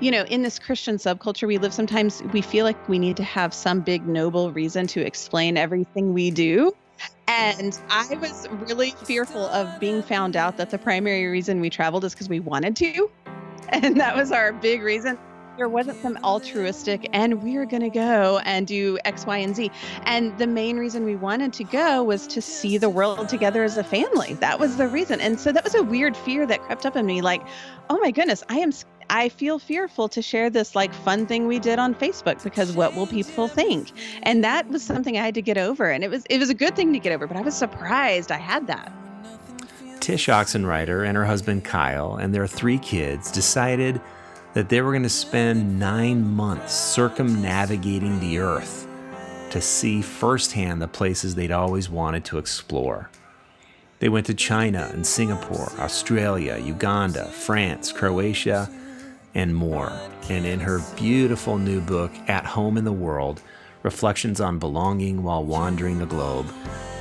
you know, in this Christian subculture we live, sometimes we feel like we need to have some big noble reason to explain everything we do. And I was really fearful of being found out that the primary reason we traveled is because we wanted to. And that was our big reason. There wasn't some altruistic, and we are going to go and do X, Y, and Z. And the main reason we wanted to go was to see the world together as a family. That was the reason. And so that was a weird fear that crept up in me like, oh my goodness, I am I feel fearful to share this like fun thing we did on Facebook because what will people think? And that was something I had to get over. And it was it was a good thing to get over, but I was surprised I had that. Tsh Oxenreider and her husband Kyle and their three kids decided that they were going to spend nine months circumnavigating the earth to see firsthand the places they'd always wanted to explore. They went to China and Singapore, Australia, Uganda, France, Croatia, and more. And in her beautiful new book, At Home in the World Reflections on Belonging While Wandering the Globe,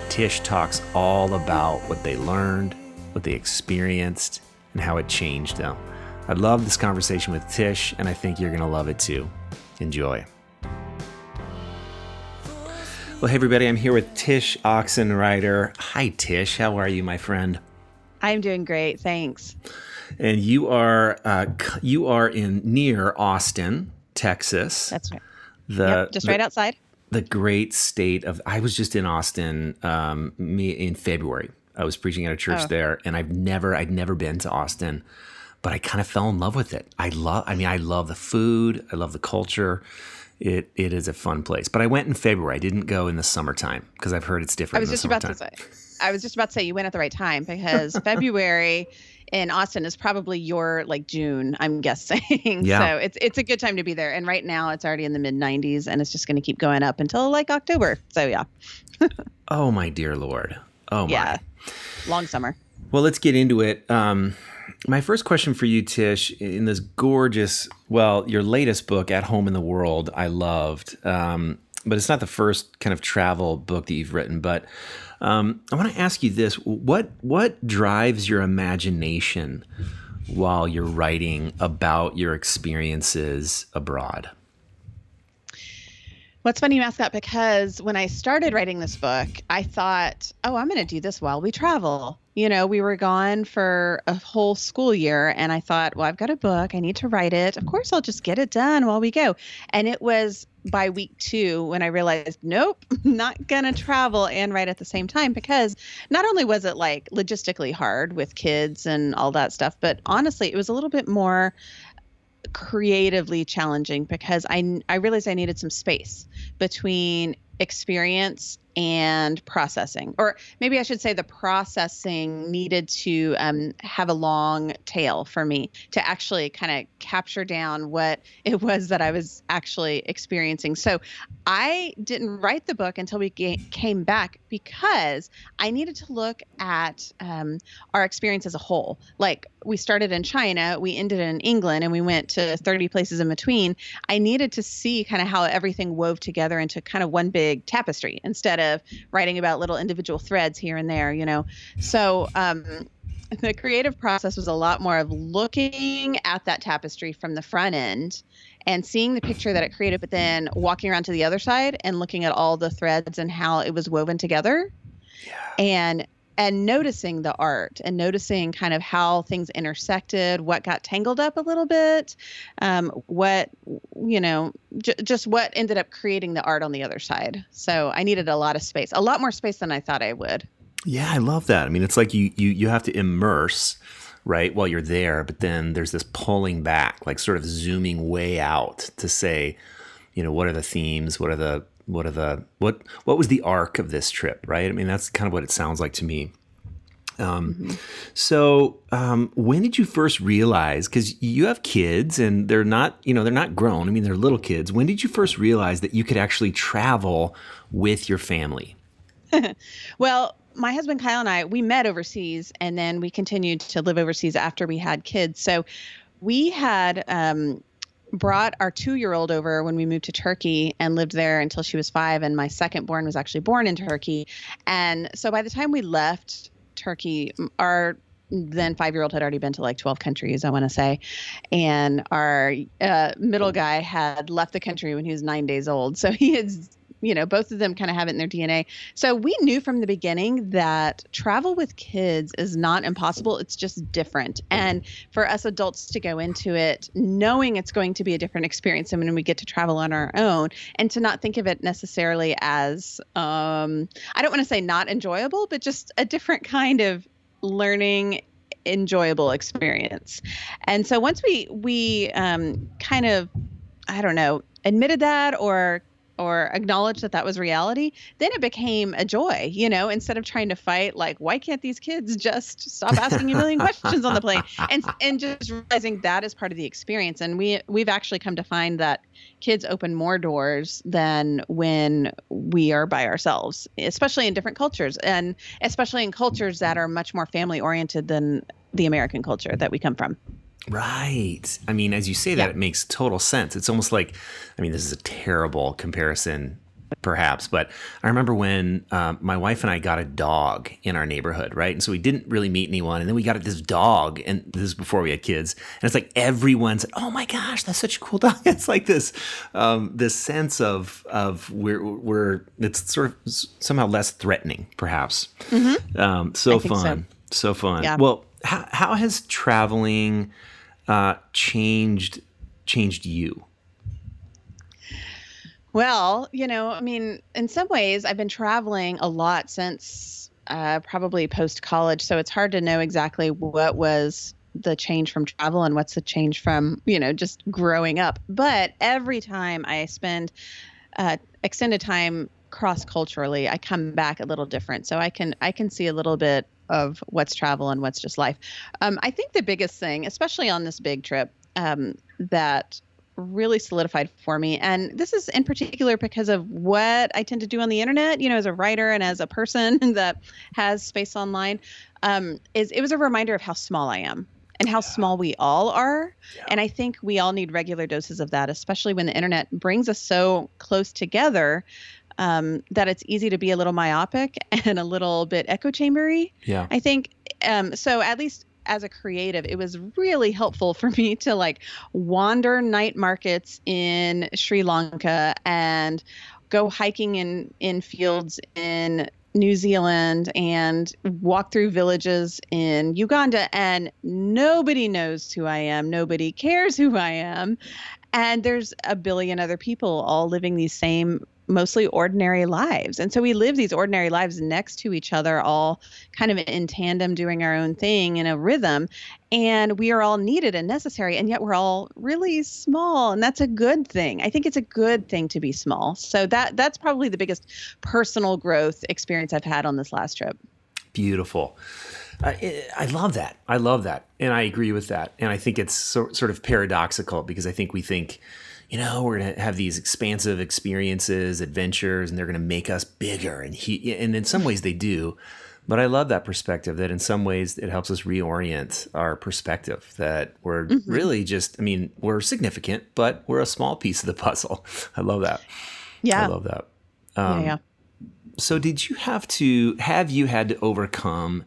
Tsh talks all about what they learned, what they experienced, and how it changed them. I love this conversation with Tsh, and I think you're going to love it too. Enjoy. Well, hey, everybody, I'm here with Tsh Oxenreider. Hi, Tsh. How are you, my friend? I'm doing great. Thanks and you are uh, you are in near Austin, Texas. That's right. The yep, just the, right outside. The great state of. I was just in Austin. Um, me in February. I was preaching at a church oh. there, and I've never I'd never been to Austin, but I kind of fell in love with it. I love. I mean, I love the food. I love the culture. It it is a fun place. But I went in February. I didn't go in the summertime because I've heard it's different. I was just about to say. I was just about to say you went at the right time because February in Austin is probably your like June, I'm guessing. Yeah. so it's it's a good time to be there. And right now it's already in the mid 90s and it's just going to keep going up until like October. So yeah. oh my dear lord. Oh my. Yeah. Long summer. Well, let's get into it. Um, my first question for you, Tsh, in this gorgeous, well, your latest book, At Home in the World, I loved. Um, but it's not the first kind of travel book that you've written. But um, I want to ask you this: what what drives your imagination while you're writing about your experiences abroad? What's funny you ask that because when I started writing this book, I thought, oh, I'm going to do this while we travel. You know, we were gone for a whole school year, and I thought, well, I've got a book. I need to write it. Of course, I'll just get it done while we go. And it was by week two when I realized, nope, not going to travel and write at the same time because not only was it like logistically hard with kids and all that stuff, but honestly, it was a little bit more creatively challenging because I I realized I needed some space between experience and processing, or maybe I should say the processing needed to um, have a long tail for me to actually kind of capture down what it was that I was actually experiencing. So I didn't write the book until we ga- came back because I needed to look at um, our experience as a whole. Like we started in China, we ended in England, and we went to 30 places in between. I needed to see kind of how everything wove together into kind of one big tapestry instead of of writing about little individual threads here and there, you know. So um, the creative process was a lot more of looking at that tapestry from the front end and seeing the picture that it created, but then walking around to the other side and looking at all the threads and how it was woven together. Yeah. And and noticing the art and noticing kind of how things intersected, what got tangled up a little bit, um, what, you know, j- just what ended up creating the art on the other side. So I needed a lot of space, a lot more space than I thought I would. Yeah, I love that. I mean, it's like you you you have to immerse right while you're there, but then there's this pulling back, like sort of zooming way out to say, you know, what are the themes, what are the what are the what what was the arc of this trip right? I mean that's kind of what it sounds like to me. Um, mm-hmm. so um, when did you first realize because you have kids and they're not you know they're not grown. I mean they're little kids. When did you first realize that you could actually travel with your family? Well my husband kyle and i we met overseas and then we continued to live overseas after we had kids. So we had um, brought our two year old over when we moved to Turkey and lived there until she was five. And my second born was actually born in Turkey. And so by the time we left Turkey, our then five year old had already been to like 12 countries, I want to say. And our uh, middle guy had left the country when he was nine days old. So he had you know, both of them kind of have it in their DNA. So we knew from the beginning that travel with kids is not impossible. It's just different. And for us adults to go into it knowing it's going to be a different experience than when we get to travel on our own and to not think of it necessarily as, um, I don't want to say not enjoyable, but just a different kind of learning enjoyable experience. And so once we we um, kind of I don't know admitted that or or acknowledge that that was reality, then it became a joy, you know, instead of trying to fight like why can't these kids just stop asking a million questions on the plane and and just realizing that is part of the experience and we we've actually come to find that kids open more doors than when we are by ourselves, especially in different cultures and especially in cultures that are much more family oriented than the American culture that we come from. Right. I mean, as you say that, yeah. it makes total sense. It's almost like, I mean, this is a terrible comparison, perhaps, but I remember when um, my wife and I got a dog in our neighborhood, right? And so we didn't really meet anyone. And then we got this dog, and this is before we had kids. And it's like everyone said, "Oh my gosh, that's such a cool dog!" It's like this, um, this sense of of we're we're it's sort of somehow less threatening, perhaps. Mm-hmm. Um, so fun, so. so. fun. Yeah. Well, how, how has traveling uh, changed changed you? Well, you know, I mean, in some ways, I've been traveling a lot since uh, probably post college, so it's hard to know exactly what was the change from travel and what's the change from you know just growing up. But every time I spend uh, extended time cross culturally, I come back a little different. So I can I can see a little bit of what's travel and what's just life. Um, I think the biggest thing, especially on this big trip, um, that really solidified for me, and this is in particular because of what I tend to do on the internet, you know, as a writer and as a person that has space online, um, is it was a reminder of how small I am and how yeah. small we all are. Yeah. And I think we all need regular doses of that, especially when the internet brings us so close together um, that it's easy to be a little myopic and a little bit echo chambery. Yeah. I think um, so. At least as a creative, it was really helpful for me to like wander night markets in Sri Lanka and go hiking in in fields in New Zealand and walk through villages in Uganda and nobody knows who I am. Nobody cares who I am. And there's a billion other people all living these same mostly ordinary lives. And so we live these ordinary lives next to each other, all kind of in tandem, doing our own thing in a rhythm. And we are all needed and necessary, and yet we're all really small, and that's a good thing. I think it's a good thing to be small. So that that's probably the biggest personal growth experience I've had on this last trip. Beautiful. I, I love that. I love that, and I agree with that. And I think it's so, sort of paradoxical because I think we think you know, we're going to have these expansive experiences, adventures, and they're going to make us bigger. And he, and in some ways they do. But I love that perspective that in some ways it helps us reorient our perspective that we're mm-hmm. really just, I mean, we're significant, but we're a small piece of the puzzle. I love that. Yeah. I love that. Um, yeah, yeah. So did you have to, have you had to overcome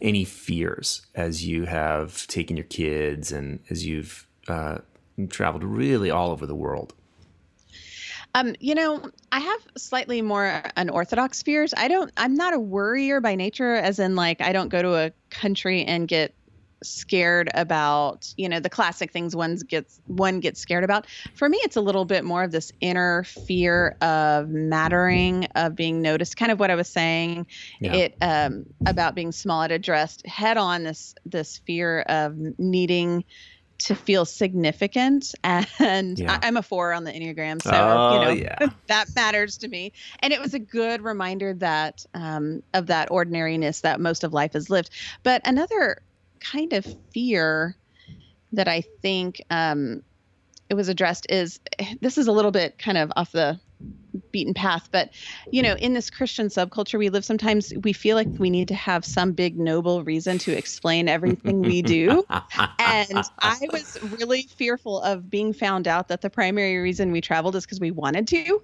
any fears as you have taken your kids and as you've, uh, traveled really all over the world. Um, you know, I have slightly more unorthodox fears. I don't. I'm not a worrier by nature, as in like I don't go to a country and get scared about you know the classic things one gets one gets scared about for me it's a little bit more of this inner fear of mattering of being noticed kind of what i was saying yeah. it um, about being small it addressed head on this this fear of needing to feel significant and yeah. I, am a four on the enneagram so oh, you know yeah. that matters to me and it was a good reminder that um, of that ordinariness that most of life is lived but another kind of fear that i think um, it was addressed is this is a little bit kind of off the beaten path but you know in this christian subculture we live sometimes we feel like we need to have some big noble reason to explain everything we do. And i was really fearful of being found out that the primary reason we traveled is because we wanted to.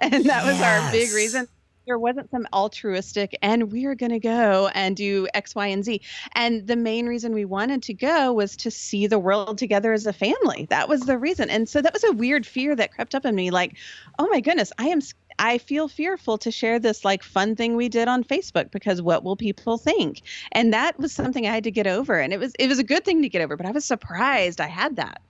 And that was yes. our big reason there wasn't some altruistic and we are going to go and do X, Y, and Z. And the main reason we wanted to go was to see the world together as a family. That was the reason. And so that was a weird fear that crept up in me like, oh my goodness, I am I feel fearful to share this like fun thing we did on Facebook because what will people think? And that was something I had to get over. And it was it was a good thing to get over, but I was surprised I had that.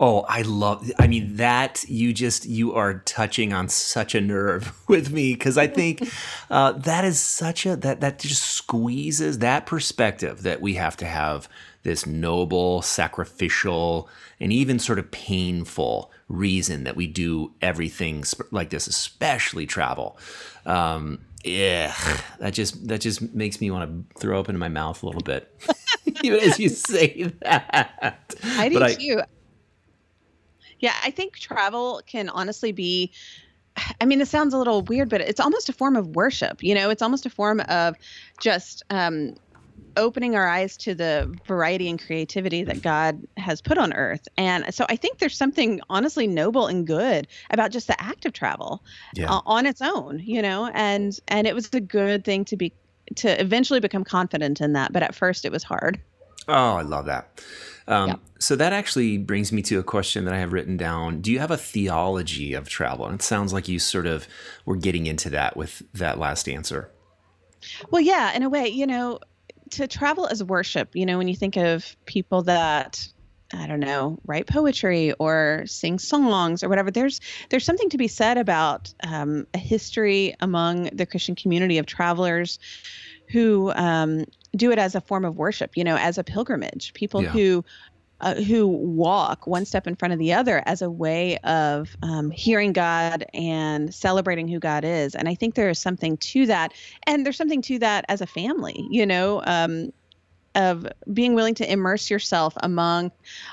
Oh, I love. I mean, that you just you are touching on such a nerve with me because I think uh, that is such a that that just squeezes that perspective that we have to have this noble, sacrificial, and even sort of painful reason that we do everything like this, especially travel. Um, yeah, that just that just makes me want to throw up into my mouth a little bit, even as you say that. I do but too. Yeah, I think travel can honestly be I mean, it sounds a little weird, but it's almost a form of worship. You know, it's almost a form of just um, opening our eyes to the variety and creativity that God has put on earth. And so I think there's something honestly noble and good about just the act of travel yeah. uh, on its own, you know, and and it was a good thing to be to eventually become confident in that, but at first it was hard. Oh, I love that. Um, yeah. So that actually brings me to a question that I have written down. Do you have a theology of travel? And it sounds like you sort of were getting into that with that last answer. Well, yeah, in a way, you know, to travel as worship, you know, when you think of people that I don't know, write poetry or sing songs or whatever. There's there's something to be said about um, a history among the Christian community of travelers who um, do it as a form of worship, you know, as a pilgrimage. People yeah. who uh, who walk one step in front of the other as a way of um, hearing God and celebrating who God is. And I think there is something to that, and there's something to that as a family, you know. Um, of being willing to immerse yourself among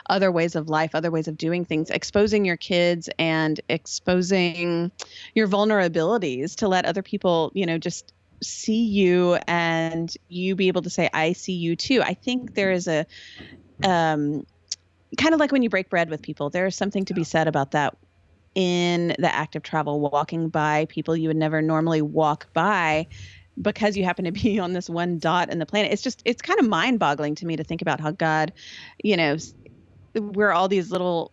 other ways of life, other ways of doing things, exposing your kids and exposing your vulnerabilities to let other people, you know, just see you and you be able to say i see you too. I think there is a um, kind of like when you break bread with people there is something to be said about that in the act of travel walking by people you would never normally walk by because you happen to be on this one dot in the planet. It's just it's kind of mind boggling to me to think about how god you know we're all these little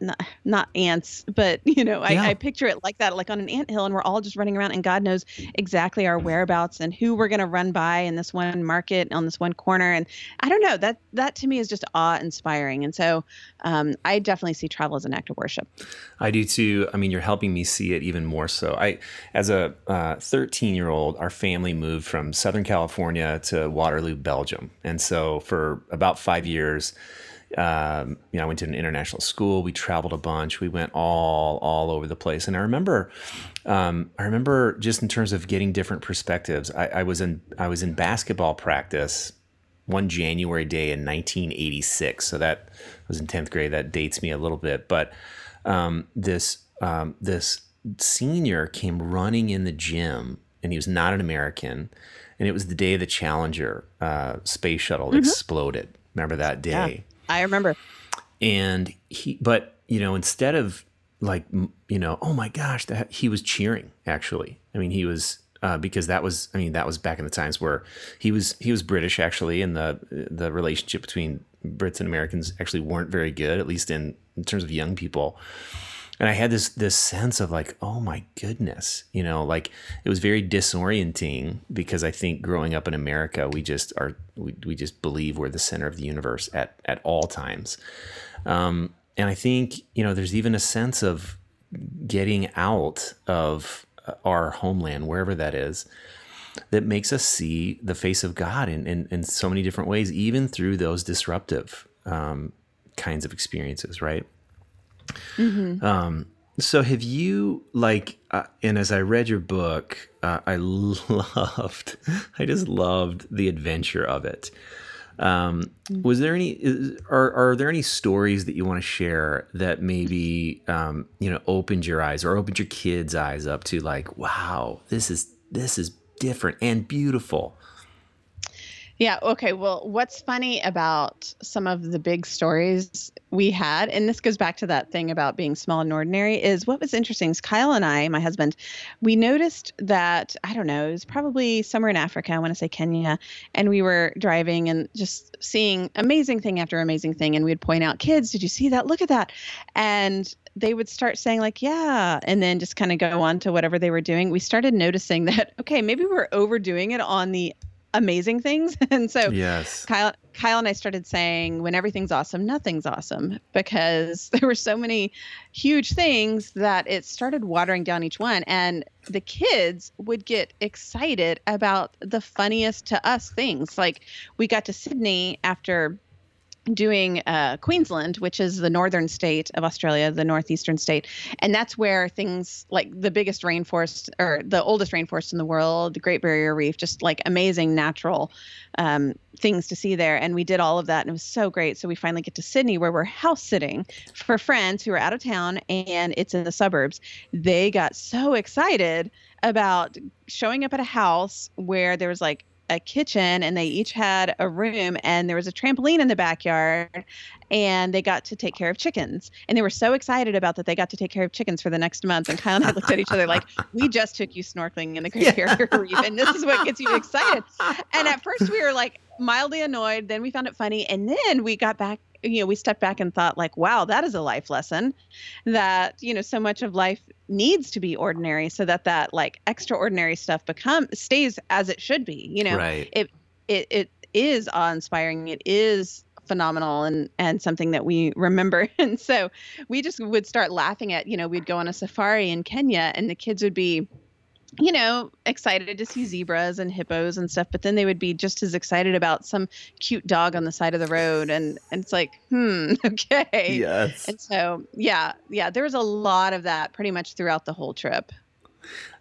not, not ants, but you know, I, yeah. I, picture it like that, like on an ant hill, and we're all just running around, and God knows exactly our whereabouts and who we're going to run by in this one market on this one corner. And I don't know that that to me is just awe inspiring. And so um, I definitely see travel as an act of worship. I do too. I mean, you're helping me see it even more so. I, as a 13 uh, year old, our family moved from Southern California to Waterloo, Belgium, and so for about five years um, you know, I went to an international school. We traveled a bunch. We went all all over the place. And I remember, um, I remember just in terms of getting different perspectives. I, I was in I was in basketball practice one January day in 1986. So that was in 10th grade. That dates me a little bit. But um, this um, this senior came running in the gym, and he was not an American. And it was the day the Challenger uh, space shuttle mm-hmm. exploded. Remember that day? Yeah. I remember. And he, but you know, instead of like, you know, oh my gosh, that he was cheering. Actually, I mean, he was uh, because that was, I mean, that was back in the times where he was he was British actually, and the the relationship between Brits and Americans actually weren't very good, at least in in terms of young people and I had this this sense of like, oh my goodness, you know, like it was very disorienting because I think growing up in America, we just are we, we just believe we're the center of the universe at at all times, um, and I think you know there's even a sense of getting out of uh, our homeland, wherever that is, that makes us see the face of God in in, in so many different ways, even through those disruptive um, kinds of experiences, right? Mm-hmm. Um, so have you like uh, and as i read your book uh, i loved i just loved the adventure of it um, mm-hmm. was there any is, are, are there any stories that you want to share that maybe um, you know opened your eyes or opened your kids eyes up to like wow this is this is different and beautiful Yeah. Okay. Well, what's funny about some of the big stories we had, and this goes back to that thing about being small and ordinary, is what was interesting is Kyle and I, my husband, we noticed that, I don't know, it was probably somewhere in Africa, I want to say Kenya, and we were driving and just seeing amazing thing after amazing thing. And we'd point out, kids, did you see that? Look at that. And they would start saying like yeah and then just kind of go on to whatever they were doing we started noticing that okay maybe we're overdoing it on the amazing things. and so yes. Kyle Kyle and I started saying when everything's awesome, nothing's awesome because there were so many huge things that it started watering down each one and the kids would get excited about the funniest to us things. Like we got to Sydney after doing uh, Queensland, which is the northern state of Australia, the northeastern state, and that's where things like the biggest rainforest or the oldest rainforest in the world, the Great Barrier Reef, just like amazing natural um, things to see there. And we did all of that, and it was so great. So we finally get to Sydney, where we're house sitting for friends who are out of town, and it's in the suburbs. They got so excited about showing up at a house where there was like a kitchen and they each had a room and there was a trampoline in the backyard and they got to take care of chickens. And they were so excited about that they got to take care of chickens for the next month and Kyle and I looked at each other like we just took you snorkeling in the Great Barrier Reef and this is what gets you excited. And at first we were like mildly annoyed then we found it funny and then we got back you know we stepped back and thought like wow that is a life lesson that you know so much of life needs to be ordinary so that that like extraordinary stuff become stays as it should be you know? Right. it it it is awe-inspiring. It is phenomenal and and something that we remember. And so we just would start laughing at you know we'd go on a safari in Kenya and the kids would be you know, excited to see zebras and hippos and stuff, but then they would be just as excited about some cute dog on the side of the road. And, and it's like, hmm, okay. Yes. And so, yeah, yeah, there was a lot of that pretty much throughout the whole trip.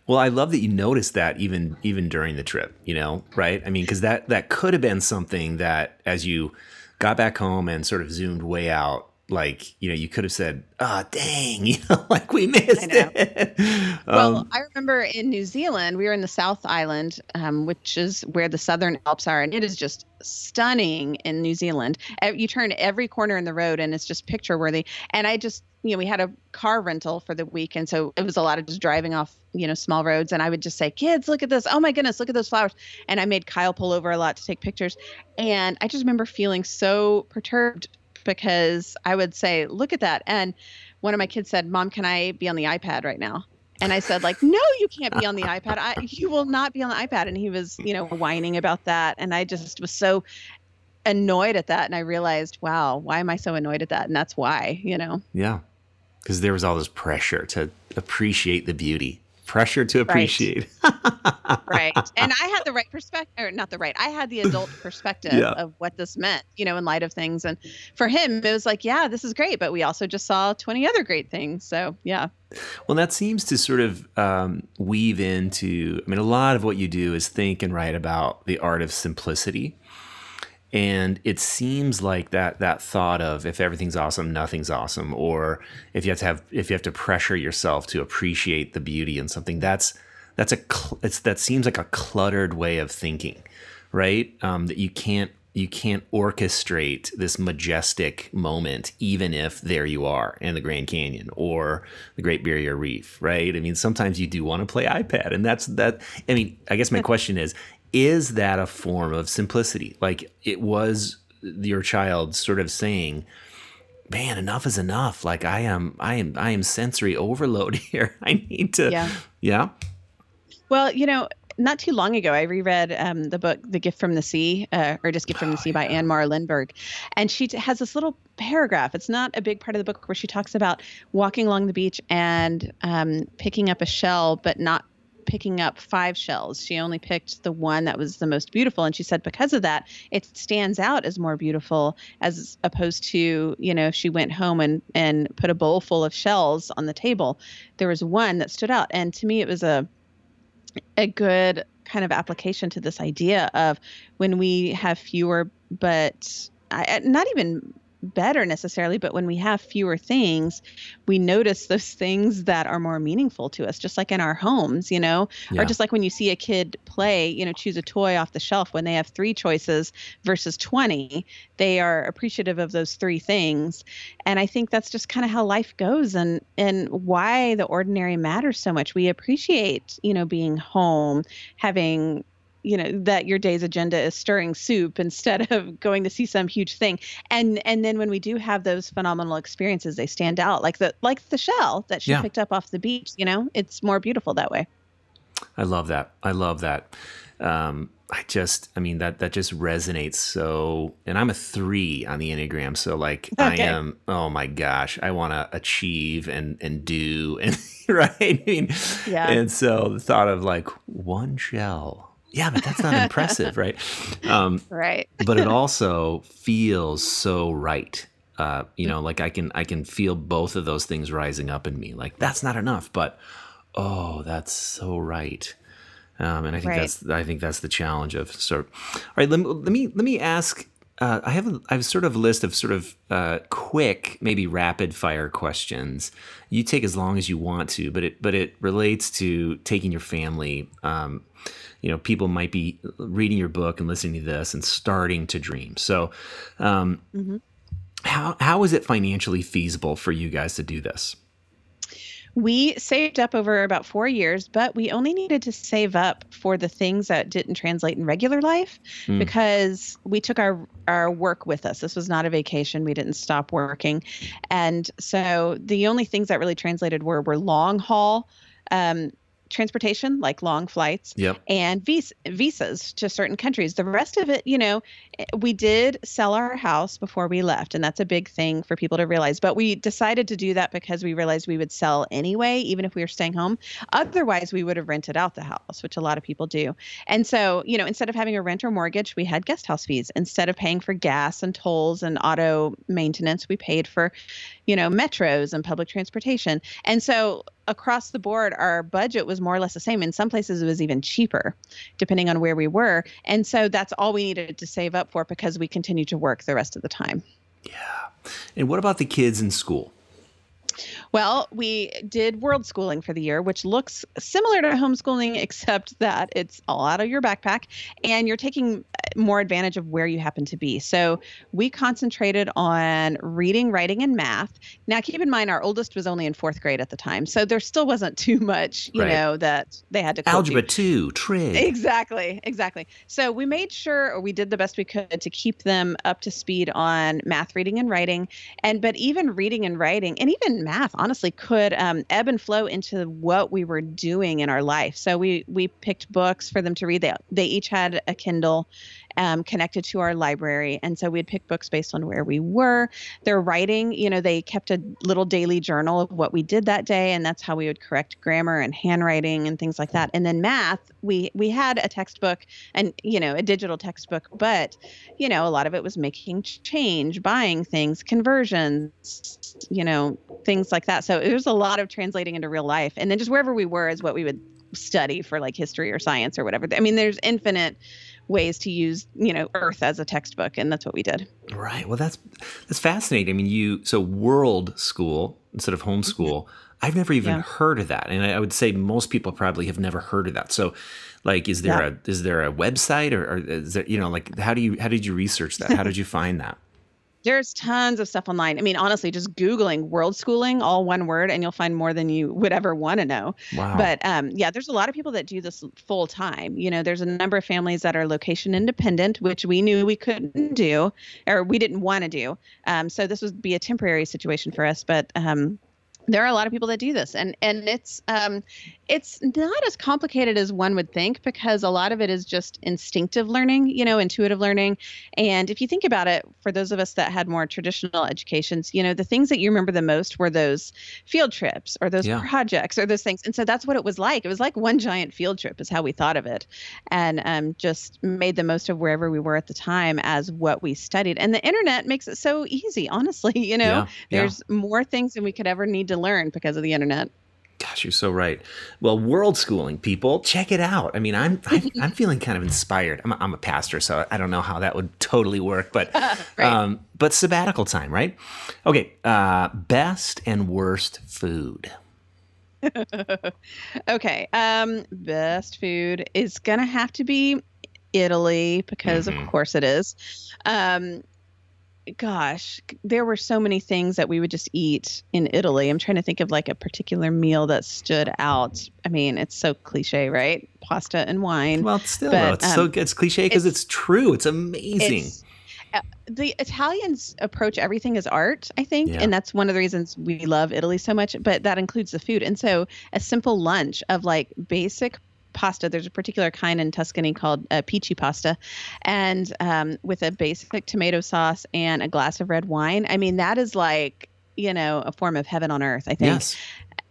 Well, I love that you noticed that even even during the trip, you know, right? I mean, because that that could have been something that as you got back home and sort of zoomed way out, like you know you could have said ah oh, dang you know like we missed it. Well um, i remember in new zealand we were in the south island um, which is where the southern alps are and it is just stunning in new zealand. You turn every corner in the road and it's just picture worthy and i just you know we had a car rental for the week and so it was a lot of just driving off you know small roads and i would just say kids look at this. Oh my goodness look at those flowers. And i made kyle pull over a lot to take pictures. And i just remember feeling so perturbed because I would say, look at that. And one of my kids said, Mom, can I be on the iPad right now? And I said, like, no, you can't be on the iPad. I, you will not be on the iPad. And he was, you know, whining about that. And I just was so annoyed at that. And I realized, wow, why am I so annoyed at that? And that's why, you know? Yeah. Because there was all this pressure to appreciate the beauty pressure to appreciate. Right. right. And I had the right perspective, or not the right, I had the adult perspective yeah. of what this meant, you know, in light of things. And for him, it was like, yeah, this is great. But we also just saw 20 other great things. So, yeah. Well, that seems to sort of um, weave into, I mean, a lot of what you do is think and write about the art of simplicity and it seems like that that thought of if everything's awesome nothing's awesome or if you have to have if you have to pressure yourself to appreciate the beauty in something that's that's a it's that seems like a cluttered way of thinking right um, that you can't you can't orchestrate this majestic moment even if there you are in the Grand Canyon or the Great Barrier Reef, right? I mean, sometimes you do want to play iPad and that's that I mean, I guess my question is is that a form of simplicity? Like it was your child sort of saying, man, enough is enough. Like I am, I am, I am sensory overload here. I need to, yeah. yeah. Well, you know, not too long ago, I reread um, the book "The Gift from the Sea," uh, or just "Gift from the Sea" by Anne Morrow Lindbergh, and she t- has this little paragraph. It's not a big part of the book where she talks about walking along the beach and um, picking up a shell, but not picking up five shells. She only picked the one that was the most beautiful. And she said because of that, it stands out as more beautiful as opposed to, you know, if she went home and, and put a bowl full of shells on the table. There was one that stood out. And to me, it was a a good kind of application to this idea of when we have fewer but I, not even better necessarily, but when we have fewer things, we notice those things that are more meaningful to us, just like in our homes, you know, yeah. or just like when you see a kid play, you know, choose a toy off the shelf when they have three choices versus 20, they are appreciative of those three things. And I think that's just kind of how life goes and and why the ordinary matters so much. We appreciate, you know, being home, having you know that your day's agenda is stirring soup instead of going to see some huge thing and and then when we do have those phenomenal experiences they stand out like the like the shell that she yeah. picked up off the beach you know it's more beautiful that way i love that i love that um, I just, I mean, that that just resonates so. And I'm a three on the enneagram, so like okay. I am. Oh my gosh, I want to achieve and and do and right. I mean, yeah. And so the thought of like one shell yeah, but that's not impressive, right? Um, right. but it also feels so right. Uh, you know, like I can I can feel both of those things rising up in me. Like that's not enough, but oh, that's so right. Um, and I think right. that's I think that's the challenge of sort. Of, all right, let me let me let me ask. Uh, I have a, I have sort of a list of sort of uh, quick, maybe rapid fire questions. You take as long as you want to, but it but it relates to taking your family. Um, you know people might be reading your book and listening to this and starting to dream so um, mm-hmm. how, how is it financially feasible for you guys to do this we saved up over about four years, but we only needed to save up for the things that didn't translate in regular life mm. because we took our our work with us. This was not a vacation. We didn't stop working, and so the only things that really translated were were long haul um, transportation, like long flights, yep. and vis- visas to certain countries. The rest of it, you know, eh, we did sell our house before we left, and that's a big thing for people to realize. But we decided to do that because we realized we would sell anyway, even if we were staying home. Otherwise, we would have rented out the house, which a lot of people do. And so, you know, instead of having a rent or mortgage, we had guest house fees. Instead of paying for gas and tolls and auto maintenance, we paid for, you know, metros and public transportation. And so across the board, our budget was more or less the same. In some places, it was even cheaper, depending on where we were. And so that's all we needed to save up for because we continued to work the rest of the time. Yeah. And what about the kids in school? Well, we did world schooling for the year, which looks similar to homeschooling, except that it's all out of your backpack and you're taking uh, more advantage of where you happen to be. So we concentrated on reading, writing, and math. Now, keep in mind, our oldest was only in fourth grade at the time. So there still wasn't too much, you right. know, that they had to. Algebra 2, trig. Exactly, exactly. So we made sure, or we did the best we could to keep them up to speed on math, reading, and writing. And, but even reading and writing, and even math, honestly could um, ebb and flow into what we were doing in our life. So we we picked books for them to read. They they each had a Kindle, um, connected to our library. And so we'd pick books based on where we were. Their writing, you know, they kept a little daily journal of what we did that day, and that's how we would correct grammar and handwriting and things like that. And then math, we we had a textbook and you know a digital textbook, but you know a lot of it was making change, buying things, conversions, you know, things like that. So it was a lot of translating into real life, and then just wherever we were is what we would study for like history or science or whatever. I mean, there's infinite ways to use you know earth as a textbook and that's what we did. Right. Well that's that's fascinating. I mean you so world school instead of homeschool mm-hmm. i've never even yeah. heard of that. And I, would say most people probably have never heard of that. So like is there yeah. a is there a website or, or is there you know like how do you how did you research that? How did you find that there's tons of stuff online. I mean, honestly, just Googling world schooling, all one word, and you'll find more than you would ever want to know. Wow. But um, yeah, there's a lot of people that do this full time. You know, there's a number of families that are location independent, which we knew we couldn't do or we didn't want to do. Um, so this would be a temporary situation for us. But um, there are a lot of people that do this and and it's um it's not as complicated as one would think because a lot of it is just instinctive learning you know intuitive learning and if you think about it for those of us that had more traditional educations you know the things that you remember the most were those field trips or those yeah. projects or those things and so that's what it was like it was like one giant field trip is how we thought of it and um, just made the most of wherever we were at the time as what we studied and the internet makes it so easy honestly you know yeah. there's yeah. more things than we could ever need to learn because of the internet. Gosh, you're so right. Well, world schooling people, check it out. I mean, I'm I'm, I'm feeling kind of inspired. I'm a, I'm a pastor, so I don't know how that would totally work, but right. um, but sabbatical time, right? Okay, uh, best and worst food. okay, um, best food is gonna have to be Italy because mm-hmm. of course it is. Um, gosh, there were so many things that we would just eat in Italy. I'm trying to think of like a particular meal that stood out. I mean, it's so cliche, right? Pasta and wine. Well, it's still, but, it's um, so it's cliche because it's, it's, true. It's amazing. It's, uh, the Italians approach everything as art, I think, yeah. and that's one of the reasons we love Italy so much. But that includes the food, and so a simple lunch of like basic pasta. There's a particular kind in Tuscany called uh, pici pasta, and um, with a basic tomato sauce and a glass of red wine. I mean, that is like you know a form of heaven on earth. I think. Yes.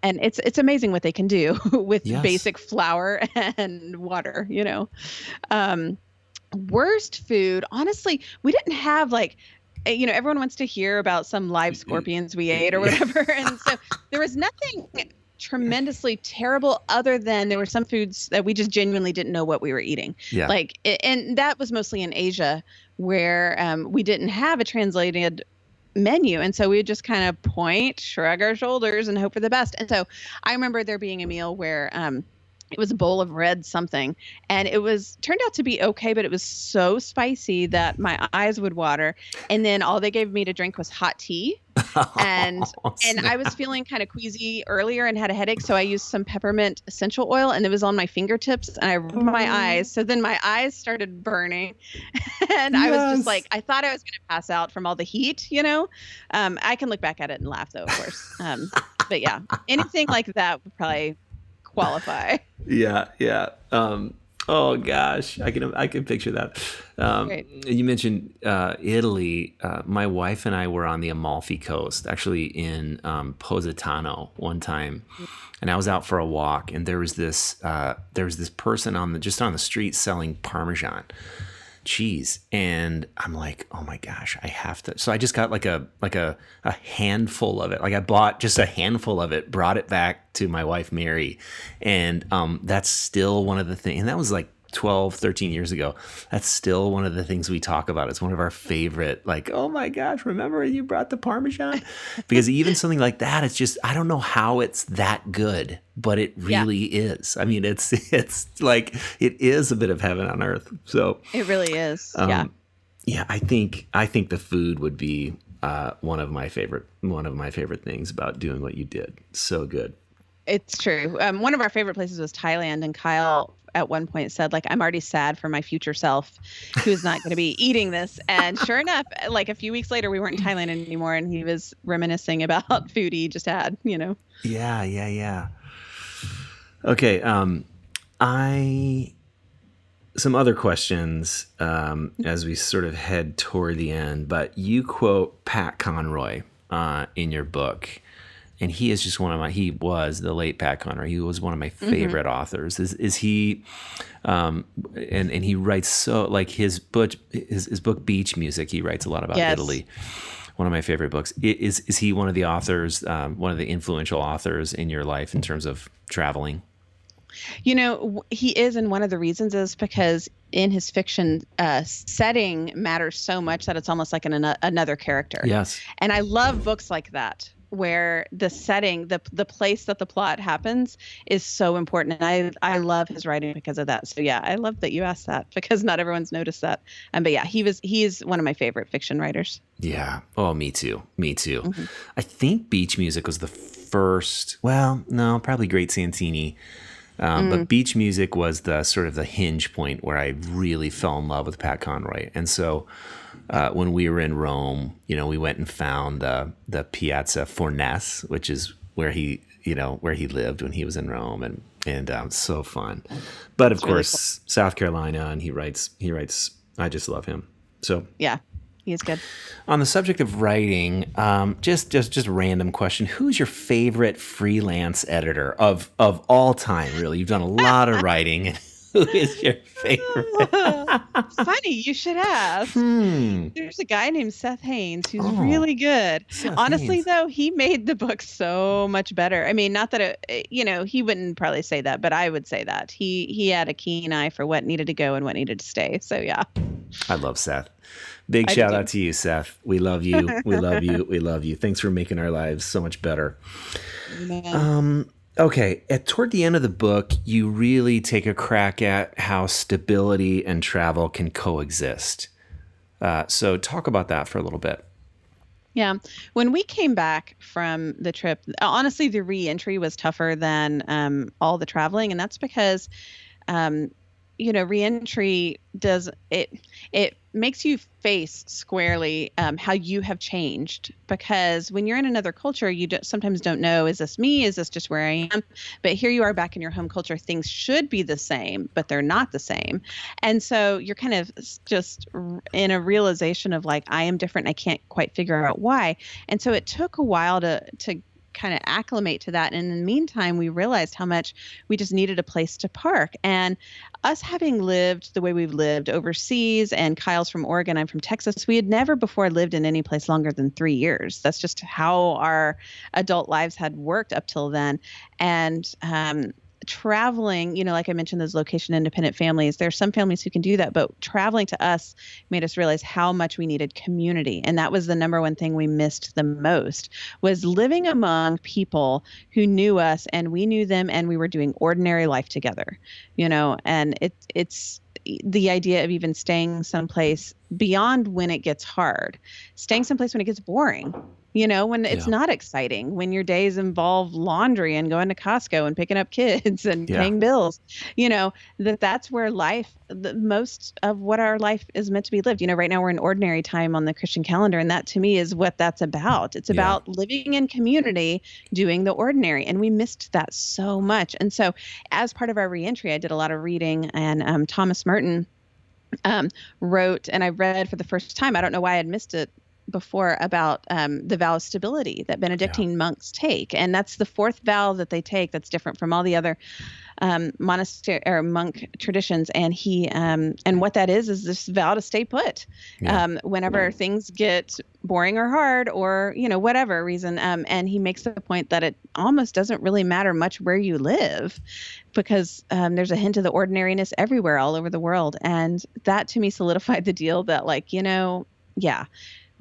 And it's it's amazing what they can do with yes. basic flour and water. You know, um, worst food. Honestly, we didn't have like eh, you know, everyone wants to hear about some live scorpions we ate or whatever. and so there was nothing tremendously terrible other than there were some foods that we just genuinely didn't know what we were eating. Yeah. like and that was mostly in asia where um, we didn't have a translated menu. And so we would just kind of point shrug our shoulders and hope for the best. And so i remember there being a meal where um, it was a bowl of red something and it was turned out to be okay but it was so spicy that my eyes would water and then all they gave me to drink was hot tea. And oh, and i was feeling kind of queasy earlier and had a headache so i used some peppermint essential oil and it was on my fingertips and i rubbed my eyes. So then my eyes started burning and yes. i was just like i thought i was going to pass out from all the heat you know? Um, i can look back at it and laugh though of course. Um, but yeah anything like that would probably qualify. yeah, yeah. Um, oh gosh, I can I can picture that. Um, you mentioned uh, Italy. Uh, my wife and I were on the Amalfi Coast, actually in um, Positano one time, and I was out for a walk, and there was this uh, there was this person on the just on the street selling Parmesan cheese and i'm like oh my gosh i have to so i just got like a like a, a handful of it. Like i bought just a handful of it brought it back to my wife mary and um, that's still one of the things and that was like 12, 13 years ago. That's still one of the things we talk about. It's one of our favorite, like, oh my gosh, remember you brought the Parmesan? Because even something like that, it's just, I don't know how it's that good, but it really yeah. is. I mean, it's, it's like, it is a bit of heaven on earth. So it really is. Um, yeah. Yeah. I think, I think the food would be uh, one of my favorite, one of my favorite things about doing what you did. So good. It's true. Um, one of our favorite places was Thailand, and Kyle at one point said like i'm already sad for my future self who's not going to be eating this. And sure enough like a few weeks later we weren't in thailand anymore and he was reminiscing about food he just had you know? Yeah yeah yeah. Okay um i some other questions um, as we sort of head toward the end but you quote pat conroy uh, in your book and he is just one of my he was the late Pat Conroy. He was one of my mm-hmm. favorite mm-hmm. authors. Is is he um and and he writes so like his book his, his book Beach Music, he writes a lot about yes. Italy. One of my favorite books. Is is he one of the authors, um, one of the influential authors in your life in terms of traveling? You know, he is, and one of the reasons is because in his fiction, uh, setting matters so much that it's almost like an, another character. Yes. And I love books like that where the setting, the the place that the plot happens is so important. And I I love his writing because of that. So yeah, I love that you asked that because not everyone's noticed that. Um, but yeah, he was he's one of my favorite fiction writers. Yeah. Oh, me too. Me too. Mm-hmm. I think Beach Music was the first. Well, no, probably Great Santini. Um, mm. But beach music was the sort of the hinge point where I really fell in love with Pat Conroy. And so uh, when we were in Rome, you know, we went and found uh, the Piazza Farnese, which is where he, you know, where he lived when he was in Rome, and and um, so fun. But of course, cool. South Carolina, and he writes, he writes. I just love him. So yeah, he's good. On the subject of writing, um, just just just random question: Who's your favorite freelance editor of of all time? Really, you've done a lot of writing. Who is your favorite? Funny, you should ask. Hmm. There's a guy named Seth Haines who's Oh, really good. Seth Honestly, Haines. though, he made the book so much better. I mean, not that it, it- you know, he wouldn't probably say that, but I would say that he he had a keen eye for what needed to go and what needed to stay. So yeah, I love Seth. Big I shout out to you, Seth. We love you. We love you. We love you. Thanks for making our lives so much better. Um, okay, at toward the end of the book, you really take a crack at how stability and travel can coexist. Uh, so talk about that for a little bit. Yeah. When we came back from the trip, honestly, the reentry was tougher than um, all the traveling, and that's because, um, you know, reentry does it. It makes you face squarely um, how you have changed because when you're in another culture, you do, sometimes don't know is this me? Is this just where I am? But here you are back in your home culture. Things should be the same, but they're not the same. And so you're kind of just in a realization of like, I am different. I can't quite figure out why. And so it took a while to, to, kind of acclimate to that. And in the meantime we realized how much we just needed a place to park. And us having lived the way we've lived overseas and kyle's from oregon i'm from texas we had never before lived in any place longer than three years. That's just how our adult lives had worked up till then. And um, traveling, you know, like I mentioned, those location independent families, there's some families who can do that, but traveling to us made us realize how much we needed community. And that was the number one thing we missed the most was living among people who knew us and we knew them and we were doing ordinary life together, you know, and it, it's, the idea of even staying someplace beyond when it gets hard, staying someplace when it gets boring, you know, when it's Yeah. not exciting, when your days involve laundry and going to Costco and picking up kids and Yeah. paying bills, you know, that that's where life, the most of what our life is meant to be lived. You know, right now we're in ordinary time on the Christian calendar, and that to me is what that's about. It's Yeah. about living in community, doing the ordinary, and we missed that so much. And so, as part of our reentry, I did a lot of reading, and um, Thomas Merton um, wrote, and I read for the first time. I don't know why I had missed it before about um, the vow of stability that Benedictine monks take, and that's the fourth vow that they take. That's different from all the other um, monastery or monk traditions. And he um, and what that is is this vow to stay put Yeah. um, whenever things get boring or hard or you know whatever reason. Um, and he makes the point that it almost doesn't really matter much where you live because um, there's a hint of the ordinariness everywhere all over the world and that to me solidified the deal that like you know yeah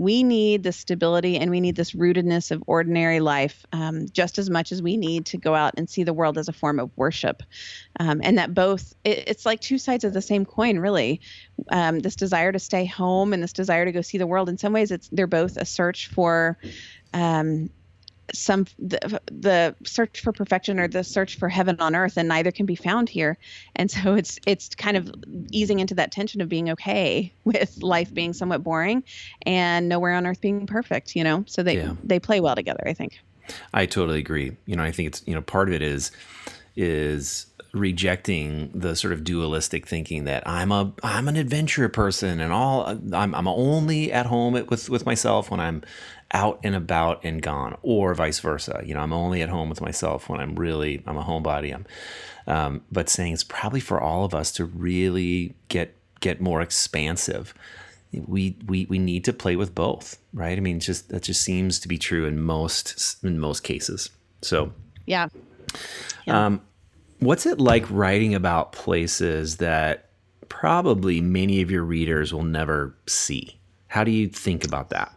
we need the stability and we need this rootedness of ordinary life um, just as much as we need to go out and see the world as a form of worship. Um, and that both it, it's like two sides of the same coin really. Um, this desire to stay home and this desire to go see the world. In some ways it's they're both a search for um, some the, the search for perfection or the search for heaven on earth and neither can be found here and so it's it's kind of easing into that tension of being okay with life being somewhat boring and nowhere on earth being perfect you know so they Yeah. they play well together i think I totally agree. You know, I think it's you know part of it is is rejecting the sort of dualistic thinking that I'm a I'm an adventure person and all I'm I'm only at home with with myself when I'm out and about and gone or vice versa. You know, I'm only at home with myself when I'm really I'm a homebody. I'm um, but saying it's probably for all of us to really get get more expansive we we we need to play with both right i mean just that just seems to be true in most in most cases so yeah Yeah. um what's it like writing about places that probably many of your readers will never see how do you think about that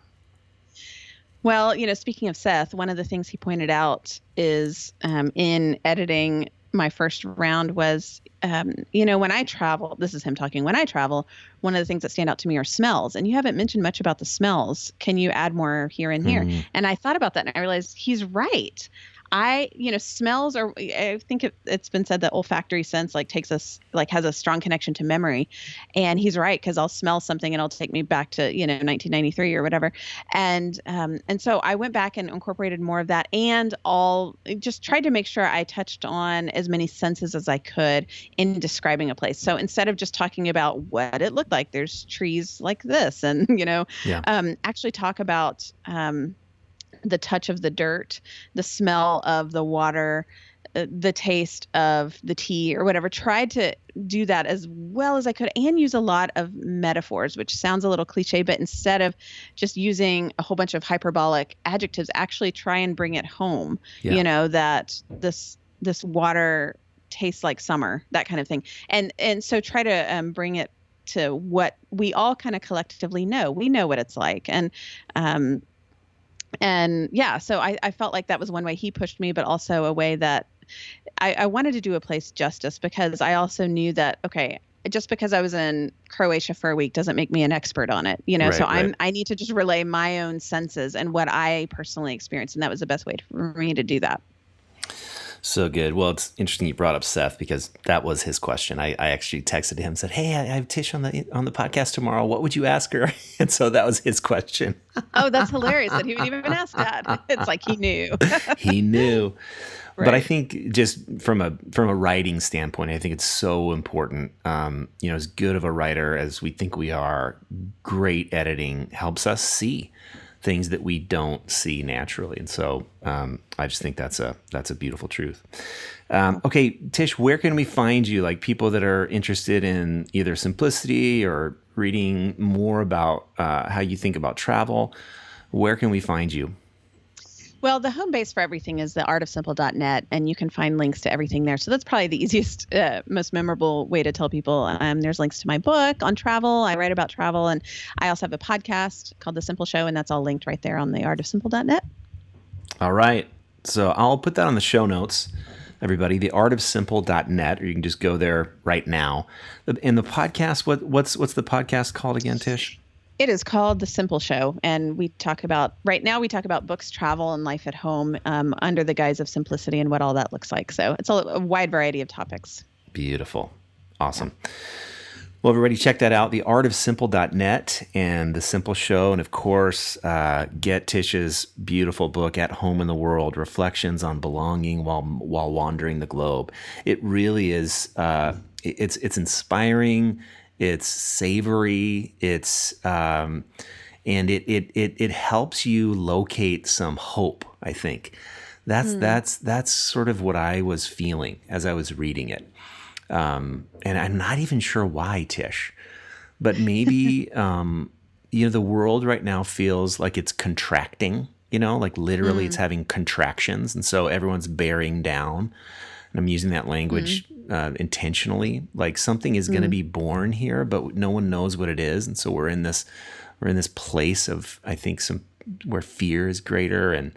Well, you know, speaking of Seth, one of the things he pointed out is um, in editing my first round was, um, you know, when I travel, this is him talking, when I travel, one of the things that stand out to me are smells. And you haven't mentioned much about the smells. Can you add more here and here? Hmm. And I thought about that and I realized he's right. I, you know, smells are, I think it, it's been said that olfactory sense like takes us, like has a strong connection to memory. And he's right, because I'll smell something and it'll take me back to, you know, 1993 or whatever. And, um, and so I went back and incorporated more of that and all just tried to make sure I touched on as many senses as I could in describing a place. So instead of just talking about what it looked like, there's trees like this and, you know, Yeah. um, actually talk about, um, the touch of the dirt, the smell of the water, uh, the taste of the tea or whatever. Tried to do that as well as i could and use a lot of metaphors which sounds a little cliche but instead of just using a whole bunch of hyperbolic adjectives actually try and bring it home yeah. you know that this this water tastes like summer that kind of thing. And and so try to um, bring it to what we all kind of collectively know. We know what it's like. And um and yeah so I, I felt like that was one way he pushed me but also a way that I, I wanted to do a place justice because i also knew that okay just because I was in Croatia for a week doesn't make me an expert on it, you know. Right, so I'm I need to just relay my own senses and what I personally experienced, and that was the best way for me to do that. So good. Well, it's interesting you brought up Seth because that was his question. I, I actually texted him and said, "Hey, I have Tsh on the on the podcast tomorrow. What would you ask her?" And so that was his question. oh, that's hilarious that he would even ask that. It's like he knew. he knew. Right. But I think just from a from a writing standpoint, I think it's so important. Um, you know, as good of a writer as we think we are, great editing helps us see things that we don't see naturally. And so um, I just think that's a that's a beautiful truth. Um, okay, Tsh, where can we find you? Like people that are interested in either simplicity or reading more about uh, how you think about travel. Where can we find you? Well, the home base for everything is the artofsimple.net, and you can find links to everything there. So that's probably the easiest, uh, most memorable way to tell people. Um, there's links to my book on travel. I write about travel, and I also have a podcast called The Simple Show, and that's all linked right there on the artofsimple.net. All right. So I'll put that on the show notes everybody the artofsimple.net or you can just go there right now in the podcast what what's what's the podcast called again Tsh it is called The Simple Show, and we talk about right now. We talk about books, travel, and life at home um, under the guise of simplicity and what all that looks like. So it's a, a wide variety of topics. Beautiful, awesome. Yeah. Well, everybody, check that out. The Art of Simple.net and The Simple Show, and of course, uh, get Tsh's beautiful book, At Home in the World: Reflections on Belonging While While Wandering the Globe. It really is. Uh, it's it's inspiring it's savory, it's um, and it, it it it helps you locate some hope. I think that's mm. that's that's sort of what I was feeling as I was reading it, um, and I'm not even sure why Tsh, but maybe um, you know the world right now feels like it's contracting. You know, like literally, mm. it's having contractions, and so everyone's bearing down. I'm using that language mm uh, intentionally. Like something is going to be born here, but no one knows what it is, and so we're in this we're in this place of I think some where fear is greater and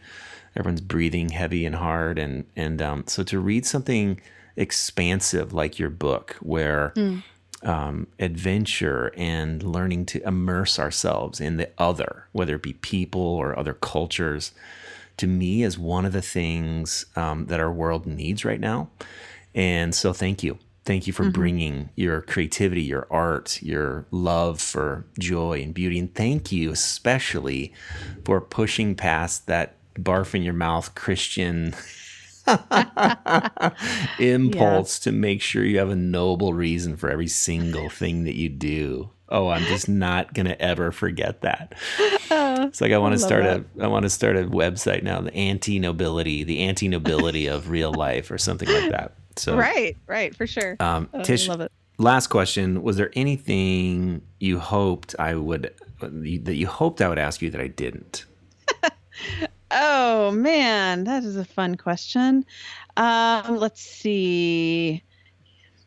everyone's breathing heavy and hard, and and um, so to read something expansive like your book, where mm. um, adventure and learning to immerse ourselves in the other, whether it be people or other cultures, to me is one of the things um, that our world needs right now. And so thank you. Thank you for mm-hmm. bringing your creativity, your art, your love for joy and beauty. And thank you especially for pushing past that barf in your mouth Christian impulse yeah. to make sure you have a noble reason for every single thing that you do. Oh, I'm just not gonna ever forget that. Uh, it's like I want to start that. a I want to start a website now, the anti nobility, the anti nobility of real life, or something like that. So right, right, for sure. Um, oh, Tsh, love it. Last question: Was there anything you hoped I would that you hoped I would ask you that I didn't? oh man, that is a fun question. Um, let's see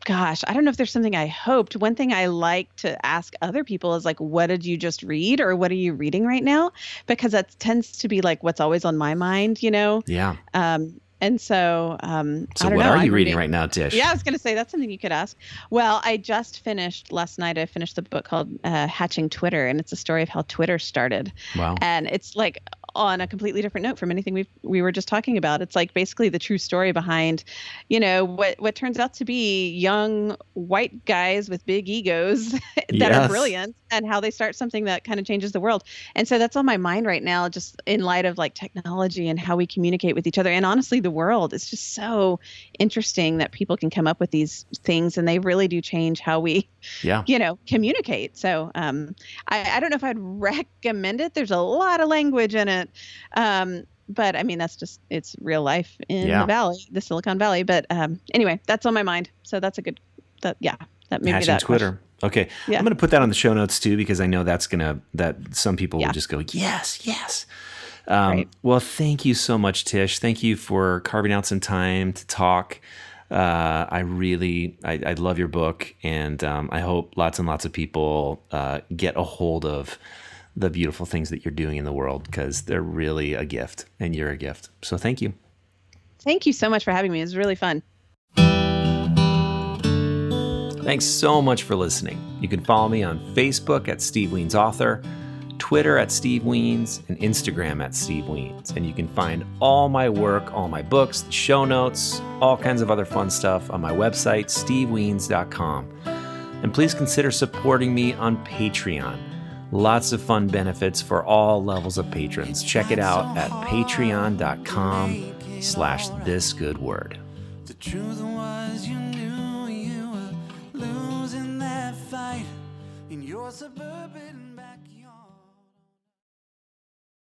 gosh, I don't know if there's something I hoped. One thing I like to ask other people is like, what did you just read or what are you reading right now? Because that tends to be like what's always on my mind, you know? Yeah. Um, and so, um, so what know, are you reading, reading, right now, Tsh? Yeah, I was going to say that's something you could ask. Well, I just finished last night. I finished the book called uh, Hatching Twitter, and it's a story of how Twitter started. Wow! And it's like on a completely different note from anything we we were just talking about. It's like basically the true story behind, you know, what what turns out to be young white guys with big egos that yes. are brilliant and how they start something that kind of changes the world. And so that's on my mind right now just in light of like technology and how we communicate with each other and honestly the world. It's just so interesting that people can come up with these things and they really do change how we yeah. you know, communicate. So um I, I don't know if I'd recommend it. There's a lot of language in it um, but I mean that's just it's real life in Yeah. the valley, the Silicon Valley. But um, anyway, that's on my mind. So that's a good. That yeah, that maybe Passion that Twitter. Okay, Yeah. I'm going to put that on the show notes too because I know that's gonna that some people Yeah. will just go yes, yes. Um, Right. Well, thank you so much, Tsh. Thank you for carving out some time to talk. Uh, I really, I, I love your book, and um, I hope lots and lots of people uh, get a hold of the beautiful things that you're doing in the world because they're really a gift, and you're a gift. So, thank you. Thank you so much for having me. It was really fun. Thanks so much for listening. You can follow me on Facebook at Steve Wiens Author, Twitter at Steve Wiens, and Instagram at Steve Wiens. And you can find all my work, all my books, the show notes, all kinds of other fun stuff on my website, stevewiens.com. And please consider supporting me on Patreon. Lots of fun benefits for all levels of patrons. Check it out at patreon.com slash this good word. The truth was you knew you were losing that fight in your suburban.